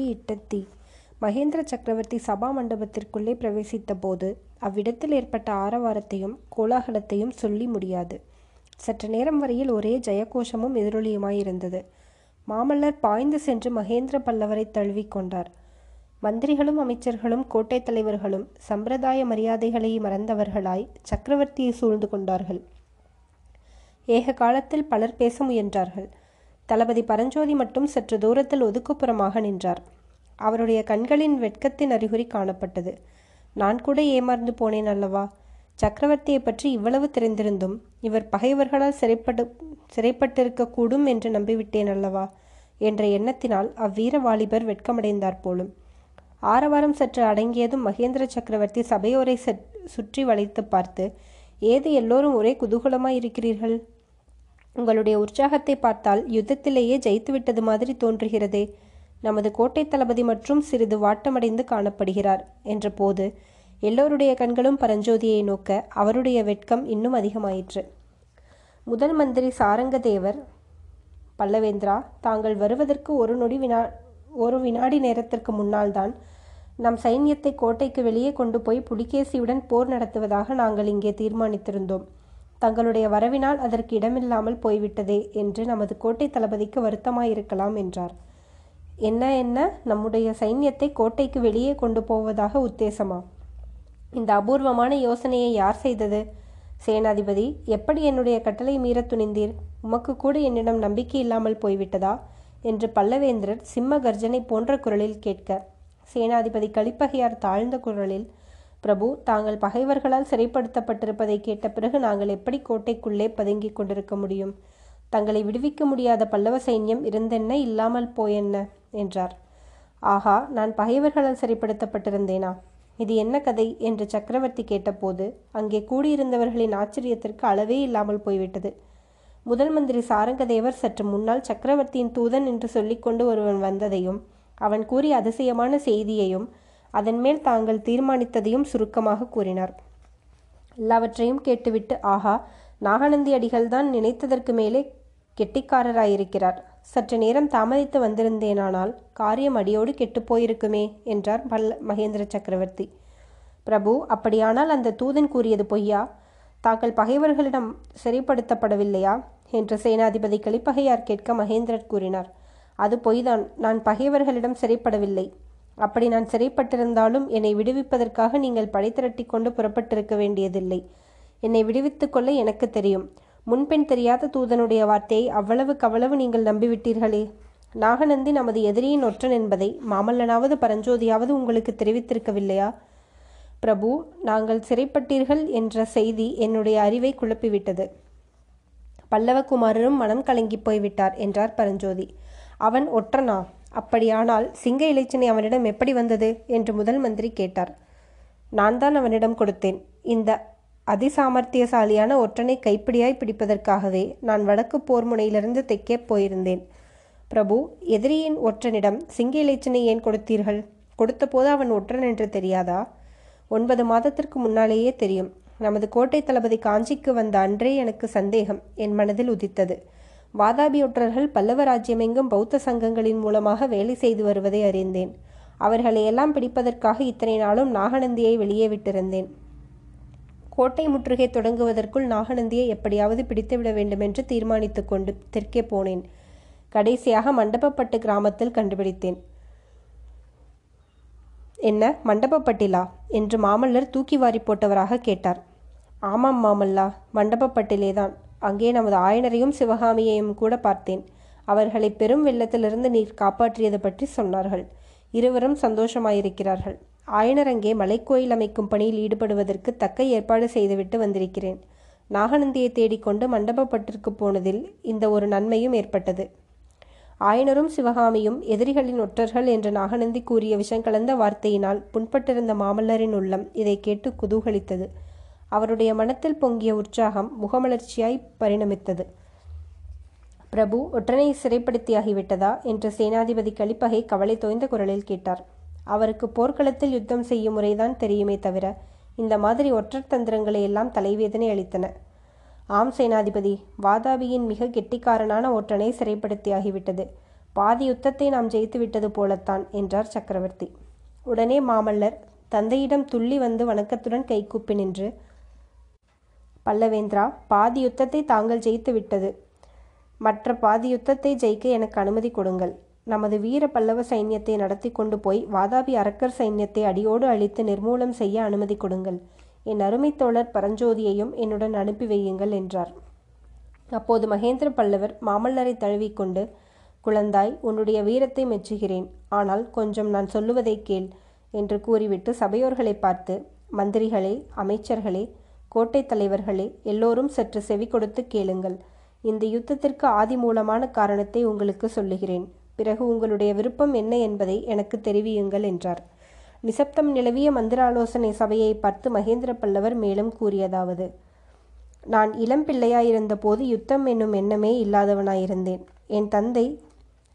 வேள்வி இட்ட தீ மகேந்திர சக்கரவர்த்தி சபா மண்டபத்திற்குள்ளே பிரவேசித்த போது அவ்விடத்தில் ஏற்பட்ட ஆரவாரத்தையும் கோலாகலத்தையும் சொல்லி முடியாது. சற்று நேரம் வரையில் ஒரே ஜெயகோஷமும் எதிரொலியுமாயிருந்தது. மாமல்லர் பாய்ந்து சென்று மகேந்திர பல்லவரை தழுவிக்கொண்டார் மந்திரிகளும் அமைச்சர்களும் கோட்டை தலைவர்களும் சம்பிரதாய மரியாதைகளை மறந்தவர்களாய் சக்கரவர்த்தியை சூழ்ந்து கொண்டார்கள். ஏக காலத்தில் பலர் பேச முயன்றார்கள். தளபதி பரஞ்சோதி மட்டும் சற்று தூரத்தில் ஒதுக்குப்புறமாக நின்றார். அவருடைய கண்களின் வெட்கத்தின் அறிகுறி காணப்பட்டது. நான் கூட ஏமாந்து போனேன் அல்லவா? சக்கரவர்த்தியை பற்றி இவ்வளவு தெரிந்திருந்தும் இவர் பகைவர்களால் சிறைப்பட்டு சிறைப்பட்டிருக்கக்கூடும் என்று நம்பிவிட்டேன் அல்லவா? என்ற எண்ணத்தினால் அவ்வீர வாலிபர் வெட்கமடைந்தார் போலும். ஆரவாரம் சற்று அடங்கியதும் மகேந்திர சக்கரவர்த்தி சபையோரை சுற்றி வளைத்து பார்த்து ஏது எல்லோரும் ஒரே குதூகலமாய் இருக்கிறீர்கள் உங்களுடைய உற்சாகத்தை பார்த்தால் யுத்தத்திலேயே ஜெயித்துவிட்டது மாதிரி தோன்றுகிறதே. நமது கோட்டை தளபதி மற்றும் சிறிது வாட்டமடைந்து காணப்படுகிறார் என்ற போது எல்லோருடைய கண்களும் பரஞ்சோதியை நோக்க அவருடைய வெட்கம் இன்னும் அதிகமாயிற்று. முதல் மந்திரி சாரங்கதேவர் பல்லவேந்திரா தாங்கள் வருவதற்கு ஒரு நொடி வினா ஒரு வினாடி நேரத்திற்கு முன்னால்தான் நம் சைன்யத்தை கோட்டைக்கு வெளியே கொண்டு போய் புலிகேசியுடன் போர் நடத்துவதாக நாங்கள் இங்கே தீர்மானித்திருந்தோம். தங்களுடைய வரவினால் அதற்கு இடமில்லாமல் போய்விட்டதே என்று நமது கோட்டை தளபதிக்கு வருத்தமாயிருக்கலாம் என்றார். என்ன என்ன? நம்முடைய சைன்யத்தை கோட்டைக்கு வெளியே கொண்டு போவதாக உத்தேசமா? இந்த அபூர்வமான யோசனையை யார் செய்தது? சேனாதிபதி எப்படி என்னுடைய கட்டளை மீற துணிந்தீர்? உமக்கு கூட என்னிடம் நம்பிக்கை இல்லாமல் போய்விட்டதா? என்று பல்லவேந்திரர் சிம்ம கர்ஜனை போன்ற குரலில் கேட்க சேனாதிபதி கலிப்பகையார் தாழ்ந்த குரலில் பிரபு தாங்கள் பகைவர்களால் சிறைப்படுத்தப்பட்டிருப்பதை கேட்ட பிறகு நாங்கள் எப்படி கோட்டைக்குள்ளே பதுங்கிக் கொண்டிருக்க முடியும்? தங்களை விடுவிக்க முடியாத பல்லவ சைன்யம் இருந்தென்ன? இல்லாமல் போயென்ன? என்றார். ஆஹா நான் பகைவர்களால் சிறைப்படுத்தப்பட்டிருந்தேனா? இது என்ன கதை? என்று சக்கரவர்த்தி கேட்டபோது அங்கே கூடியிருந்தவர்களின் ஆச்சரியத்திற்கு அளவே இல்லாமல் போய்விட்டது. முதல் மந்திரி சாரங்கதேவர் சற்று முன்னால் சக்கரவர்த்தியின் தூதன் என்று சொல்லிக்கொண்டு ஒருவன் வந்ததையும் அவன் கூறிய அதிசயமான செய்தியையும் அதன் மேல் தாங்கள் தீர்மானித்ததையும் சுருக்கமாக கூறினார். எல்லாவற்றையும் கேட்டுவிட்டு ஆஹா நாகநந்தி அடிகள்தான் நினைத்ததற்கு மேலே கெட்டிக்காரராயிருக்கிறார். சற்று நேரம் தாமதித்து வந்திருந்தேனானால் காரியம் அடியோடு கெட்டுப்போயிருக்குமே என்றார் பல்ல மகேந்திர சக்கரவர்த்தி. பிரபு அப்படியானால் அந்த தூதன் கூறியது பொய்யா? தாங்கள் பகைவர்களிடம் சிறைப்படுத்தப்படவில்லையா என்று சேனாதிபதி கலிப்பகையார் கேட்க மகேந்திரர் கூறினார். அது பொய்தான். நான் பகைவர்களிடம் சிறைப்படவில்லை அப்படி நான் சிறைப்பட்டிருந்தாலும் என்னை விடுவிப்பதற்காக நீங்கள் படை திரட்டி கொண்டு புறப்பட்டிருக்க வேண்டியதில்லை. என்னை விடுவித்துக் கொள்ள எனக்கு தெரியும். முன்பின் தெரியாத தூதனுடைய வார்த்தையை அவ்வளவு கவ்வளவு நீங்கள் நம்பிவிட்டீர்களே? நாகநந்தி நமது எதிரியின் ஒற்றன் என்பதை மாமல்லனாவது பரஞ்சோதியாவது உங்களுக்கு தெரிவித்திருக்கவில்லையா? பிரபு நாங்கள் சிறைப்பட்டீர்கள் என்ற செய்தி என்னுடைய அறிவை குழப்பிவிட்டது. பல்லவகுமாரரும் மனம் கலங்கி போய்விட்டார் என்றார் பரஞ்சோதி. அவன் ஒற்றனா? அப்படியானால் சிங்க இளைச்சனை அவனிடம் எப்படி வந்தது? என்று முதல் மந்திரி கேட்டார். நான் தான் அவனிடம் கொடுத்தேன். இந்த அதிசாமர்த்தியசாலியான ஒற்றனை கைப்பிடியாய் பிடிப்பதற்காகவே நான் வடக்கு போர் முனையிலிருந்து போயிருந்தேன். பிரபு எதிரியின் ஒற்றனிடம் சிங்க இளைச்சனை ஏன் கொடுத்தீர்கள்? கொடுத்தபோது அவன் ஒற்றன் என்று தெரியாதா? ஒன்பது மாதத்திற்கு முன்னாலேயே தெரியும். நமது கோட்டை தளபதி காஞ்சிக்கு வந்த அன்றே எனக்கு சந்தேகம். என் மனதில் உதித்தது. வாதாபியொற்றர்கள் பல்லவ ராஜ்யமெங்கும் பௌத்த சங்கங்களின் மூலமாக வேலை செய்து வருவதை அறிந்தேன். அவர்களை எல்லாம் பிடிப்பதற்காக இத்தனை நாளும் நாகநந்தியை வெளியே விட்டிருந்தேன். கோட்டை முற்றுகை தொடங்குவதற்குள் நாகநந்தியை எப்படியாவது பிடித்துவிட வேண்டுமென்று தீர்மானித்து கொண்டு தெற்கே போனேன். கடைசியாக மண்டபப்பட்டு கிராமத்தில் கண்டுபிடித்தேன். என்ன மண்டபப்பட்டிலா? என்று மாமல்லர் தூக்கி வாரி போட்டவராக கேட்டார். ஆமாம் மாமல்லா மண்டபப்பட்டிலேதான். அங்கே நமது ஆயனரையும் சிவகாமியையும் கூட பார்த்தேன். அவர்களை பெரும் வெள்ளத்திலிருந்து நீர் காப்பாற்றியது பற்றி சொன்னார்கள். இருவரும் சந்தோஷமாயிருக்கிறார்கள். ஆயனர் அங்கே மலைக்கோயில் அமைக்கும் பணியில் ஈடுபடுவதற்கு தக்க ஏற்பாடு செய்துவிட்டு வந்திருக்கிறேன். நாகநந்தியை தேடிக்கொண்டு மண்டபப்பட்டிற்கு போனதில் இந்த ஒரு நன்மையும் ஏற்பட்டது. ஆயனரும் சிவகாமியும் எதிரிகளின் ஒற்றர்கள் என்று நாகநந்தி கூறிய விஷங்கலந்த வார்த்தையினால் புண்பட்டிருந்த மாமல்லரின் உள்ளம் இதை கேட்டு குதூகலித்தது. அவருடைய மனத்தில் பொங்கிய உற்சாகம் முகமலர்ச்சியாய் பரிணமித்தது. பிரபு ஒற்றனை சிறைப்படுத்தியாகிவிட்டதா என்று சேனாதிபதி கலிப்பகை கவலை தோய்ந்த குரலில் கேட்டார். அவருக்கு போர்க்களத்தில் யுத்தம் செய்யும் முறைதான் தெரியுமே தவிர இந்த மாதிரி ஒற்றர் தந்திரங்களை எல்லாம் தலைவேதனை அளித்தன. ஆம் சேனாதிபதி வாதாபியின் மிக கெட்டிக்காரனான ஒற்றனை சிறைப்படுத்தியாகிவிட்டது. பாதி யுத்தத்தை நாம் ஜெயித்து விட்டது போலத்தான் என்றார் சக்கரவர்த்தி. உடனே மாமல்லர் தந்தையிடம் துள்ளி வந்து வணக்கத்துடன் கைகூப்பி நின்று பல்லவேந்திரா பாதி யுத்தத்தை தாங்கள் ஜெயித்து விட்டது. மற்ற பாதி யுத்தத்தை ஜெயிக்க எனக்கு அனுமதி கொடுங்கள். நமது வீர பல்லவ சைன்யத்தை நடத்தி கொண்டு போய் வாதாபி அரக்கர் சைன்யத்தை அடியோடு அழித்து நிர்மூலம் செய்ய அனுமதி கொடுங்கள். என் அருமை தோழர் பரஞ்சோதியையும் என்னுடன் அனுப்பி வையுங்கள் என்றார். அப்போது மகேந்திர பல்லவர் மாமல்லரை தழுவிக்கொண்டு குழந்தாய் உன்னுடைய வீரத்தை மெச்சுகிறேன். ஆனால் கொஞ்சம் நான் சொல்லுவதை கேள் என்று கூறிவிட்டு சபையோர்களை பார்த்து மந்திரிகளே அமைச்சர்களே கோட்டை தலைவர்களே எல்லோரும் சற்று செவி கொடுத்து கேளுங்கள். இந்த யுத்தத்திற்கு ஆதி மூலமான காரணத்தை உங்களுக்கு சொல்லுகிறேன். பிறகு உங்களுடைய விருப்பம் என்ன என்பதை எனக்கு தெரிவியுங்கள் என்றார். நிசப்தம் நிலவிய மந்திராலோசனை சபையை பார்த்து மகேந்திர பல்லவர் மேலும் கூறியதாவது நான் இளம் பிள்ளையாயிருந்த போது யுத்தம் என்னும் எண்ணமே இல்லாதவனாயிருந்தேன். என் தந்தை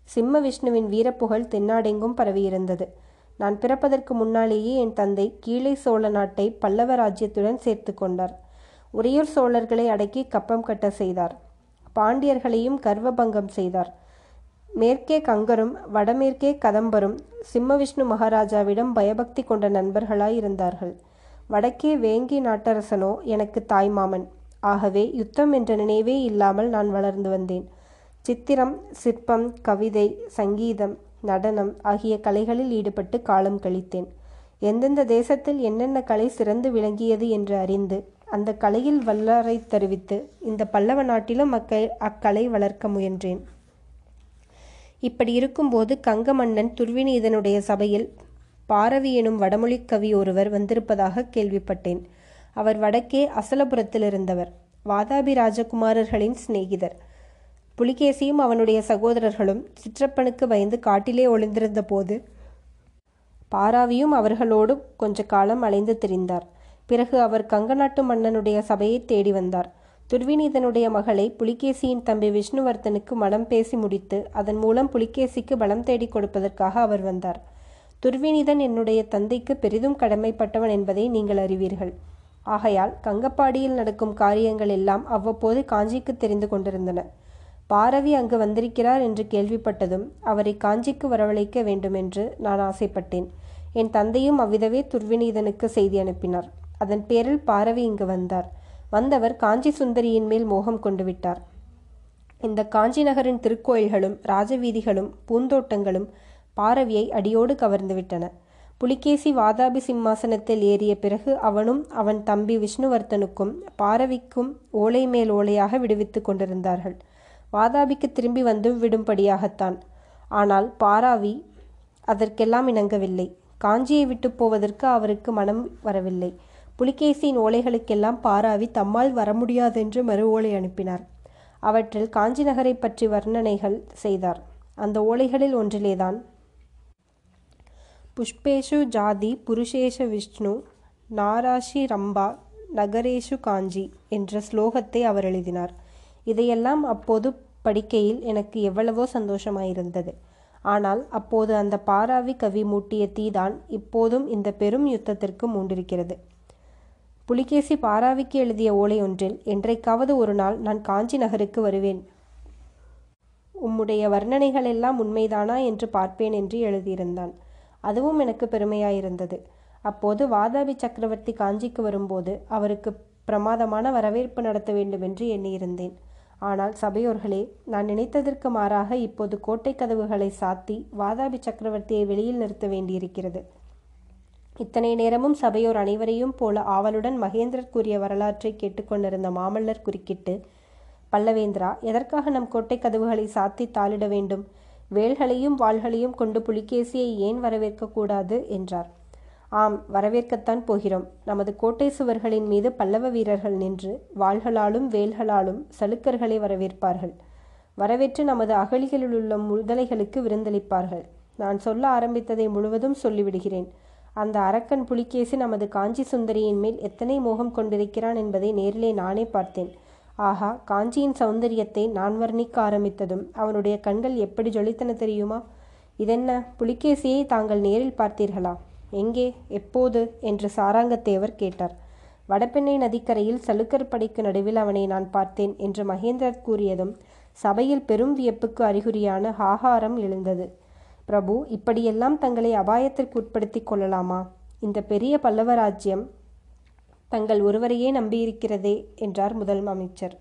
சிம்ம விஷ்ணுவின் வீரப்புகழ் தென்னாடெங்கும் பரவியிருந்தது. நான் பிறப்பதற்கு முன்னாலேயே என் தந்தை கீழே சோழ நாட்டை பல்லவ ராஜ்யத்துடன் சேர்த்து கொண்டார். உறையூர் சோழர்களை அடக்கி கப்பம் கட்ட செய்தார். பாண்டியர்களையும் கர்வபங்கம் செய்தார். மேற்கே கங்கரும் வடமேற்கே கதம்பரும் சிம்மவிஷ்ணு மகாராஜாவிடம் பயபக்தி கொண்ட நண்பர்களாய் இருந்தார்கள். வடக்கே வேங்கி நாட்டரசனோ எனக்கு தாய்மாமன் ஆகவே யுத்தம் என்ற நினைவே இல்லாமல் நான் வளர்ந்து வந்தேன். சித்திரம் சிற்பம் கவிதை சங்கீதம் நடனம் ஆகிய கலைகளில் ஈடுபட்டு காலம் கழித்தேன். எந்தெந்த தேசத்தில் என்னென்ன கலை சிறந்து விளங்கியது என்று அறிந்து அந்த கலையில் வல்லரை தெரிவித்து இந்த பல்லவ நாட்டிலும் அக்க அக்கலை வளர்க்க முயன்றேன். இப்படி இருக்கும்போது கங்க மன்னன் துர்விநீதனுடைய சபையில் பாரவி எனும் வடமொழி கவி ஒருவர் வந்திருப்பதாக கேள்விப்பட்டேன். அவர் வடக்கே அசலபுரத்தில் இருந்தவர் வாதாபி ராஜகுமாரர்களின் சிநேகிதர். புலிகேசியும் அவனுடைய சகோதரர்களும் சிற்றப்பனுக்கு பயந்து காட்டிலே ஒளிந்திருந்த போது பாராவியும் அவர்களோடு கொஞ்ச காலம் அலைந்து திரிந்தார். பிறகு அவர் கங்க நாட்டு மன்னனுடைய சபையை தேடி வந்தார். துர்விநீதனுடைய மகளை புலிகேசியின் தம்பி விஷ்ணுவர்த்தனுக்கு மனம் பேசி முடித்து அதன் மூலம் புலிகேசிக்கு பலம் தேடி கொடுப்பதற்காக அவர் வந்தார். துர்விநீதன் என்னுடைய தந்தைக்கு பெரிதும் கடமைப்பட்டவன் என்பதை நீங்கள் அறிவீர்கள். ஆகையால் கங்கப்பாடியில் நடக்கும் காரியங்கள் எல்லாம் அவ்வப்போது காஞ்சிக்கு தெரிந்து கொண்டிருந்தன. பாரவி அங்கு வந்திருக்கிறார் என்று கேள்விப்பட்டதும் அவரை காஞ்சிக்கு வரவழைக்க வேண்டுமென்று நான் ஆசைப்பட்டேன். என் தந்தையும் அவ்விதவே துர்விநீதனுக்கு செய்தி அனுப்பினார். அதன் பேரில் பாரவி இங்கு வந்தார். வந்தவர் காஞ்சி சுந்தரியின் மேல் மோகம் கொண்டு விட்டார். இந்த காஞ்சி நகரின் திருக்கோயில்களும் ராஜவீதிகளும் பூந்தோட்டங்களும் பாரவியை அடியோடு கவர்ந்துவிட்டன புலிகேசி வாதாபி சிம்மாசனத்தில் ஏறிய பிறகு அவனும் அவன் தம்பி விஷ்ணுவர்த்தனுக்கும் பாரவிக்கும் ஓலை மேல் ஓலையாக விடுவித்துக் கொண்டிருந்தார்கள். வாதாபிக்கு திரும்பி வந்து விடும்படியாகத்தான். ஆனால் பாராவி அதற்கெல்லாம் இணங்கவில்லை. காஞ்சியை விட்டு போவதற்கு அவருக்கு மனம் வரவில்லை. புலிகேசியின் ஓலைகளுக்கெல்லாம் பாராவி தம்மால் வர முடியாதென்று மறு ஓலை அனுப்பினார். அவற்றில் காஞ்சி நகரை பற்றி வர்ணனைகள் செய்தார். அந்த ஓலைகளில் ஒன்றிலேதான் புஷ்பேஷு ஜாதி புருஷேஷ விஷ்ணு நாராஷி ரம்பா நகரேஷு காஞ்சி என்ற ஸ்லோகத்தை அவர் எழுதினார். இதையெல்லாம் அப்போது படிக்கையில் எனக்கு எவ்வளவோ சந்தோஷமாயிருந்தது. ஆனால் அப்போது அந்த பாராவி கவி மூட்டிய தீதான் இப்போதும் இந்த பெரும் யுத்தத்திற்கு மூண்டிருக்கிறது. புலிகேசி பாராவிக்கு எழுதிய ஓலை ஒன்றில் என்றைக்காவது ஒரு நாள் நான் காஞ்சி நகருக்கு வருவேன். உம்முடைய வர்ணனைகள் எல்லாம் உண்மைதானா என்று பார்ப்பேன் என்று எழுதியிருந்தான். அதுவும் எனக்கு பெருமையாயிருந்தது. அப்போது வாதாபி சக்கரவர்த்தி காஞ்சிக்கு வரும்போது அவருக்கு பிரமாதமான வரவேற்பு நடத்த வேண்டும் என்று எண்ணியிருந்தேன். ஆனால் சபையோர்களே நான் நினைத்ததற்கு மாறாக இப்போது கோட்டை கதவுகளை சாத்தி வாதாபி சக்கரவர்த்தியை வெளியில் நிறுத்த வேண்டியிருக்கிறது. இத்தனை நேரமும் சபையோர் அனைவரையும் போல ஆவலுடன் மகேந்திரர் கூறிய வரலாற்றை கேட்டுக்கொண்டிருந்த மாமல்லர் குறுக்கிட்டு பல்லவேந்திரா எதற்காக நம் கோட்டை கதவுகளை சாத்தி தாளிட வேண்டும்? வேல்களையும் வாள்களையும் கொண்டு புலிகேசியை ஏன் வரவேற்கக்கூடாது என்றார். ஆம் வரவேற்கத்தான் போகிறோம். நமது கோட்டை சுவர்களின் மீது பல்லவ வீரர்கள் நின்று வாள்களாலும் வேல்களாலும் சலுக்கர்களை வரவேற்பார்கள். வரவேற்று நமது அகழிகளில் உள்ள முதலைகளுக்கு விருந்தளிப்பார்கள். நான் சொல்ல ஆரம்பித்ததை முழுவதும் சொல்லிவிடுகிறேன். அந்த அரக்கன் புலிகேசி நமது காஞ்சி சுந்தரியின் மேல் எத்தனை மோகம் கொண்டிருக்கிறான் என்பதை நேரிலே நானே பார்த்தேன். ஆஹா காஞ்சியின் சௌந்தரியத்தை நான் வர்ணிக்க ஆரம்பித்ததும் அவனுடைய கண்கள் எப்படி ஜொலித்தன தெரியுமா? இதென்ன புலிகேசியை தாங்கள் நேரில் பார்த்தீர்களா? எங்கே எப்போது என்று சாராங்கத்தேவர் கேட்டார். வடபெண்ணை நதிக்கரையில் சலுக்கர் படைக்கு நடுவில் அவனை நான் பார்த்தேன் என்று மகேந்திரர் கூறியதும் சபையில் பெரும் வியப்புக்கு அறிகுறியான ஆகாரம் எழுந்தது. பிரபு இப்படியெல்லாம் தங்களை அபாயத்திற்கு உட்படுத்தி கொள்ளலாமா? இந்த பெரிய பல்லவ ராஜ்யம் தங்கள் ஒருவரையே நம்பியிருக்கிறதே என்றார் முதல் அமைச்சர்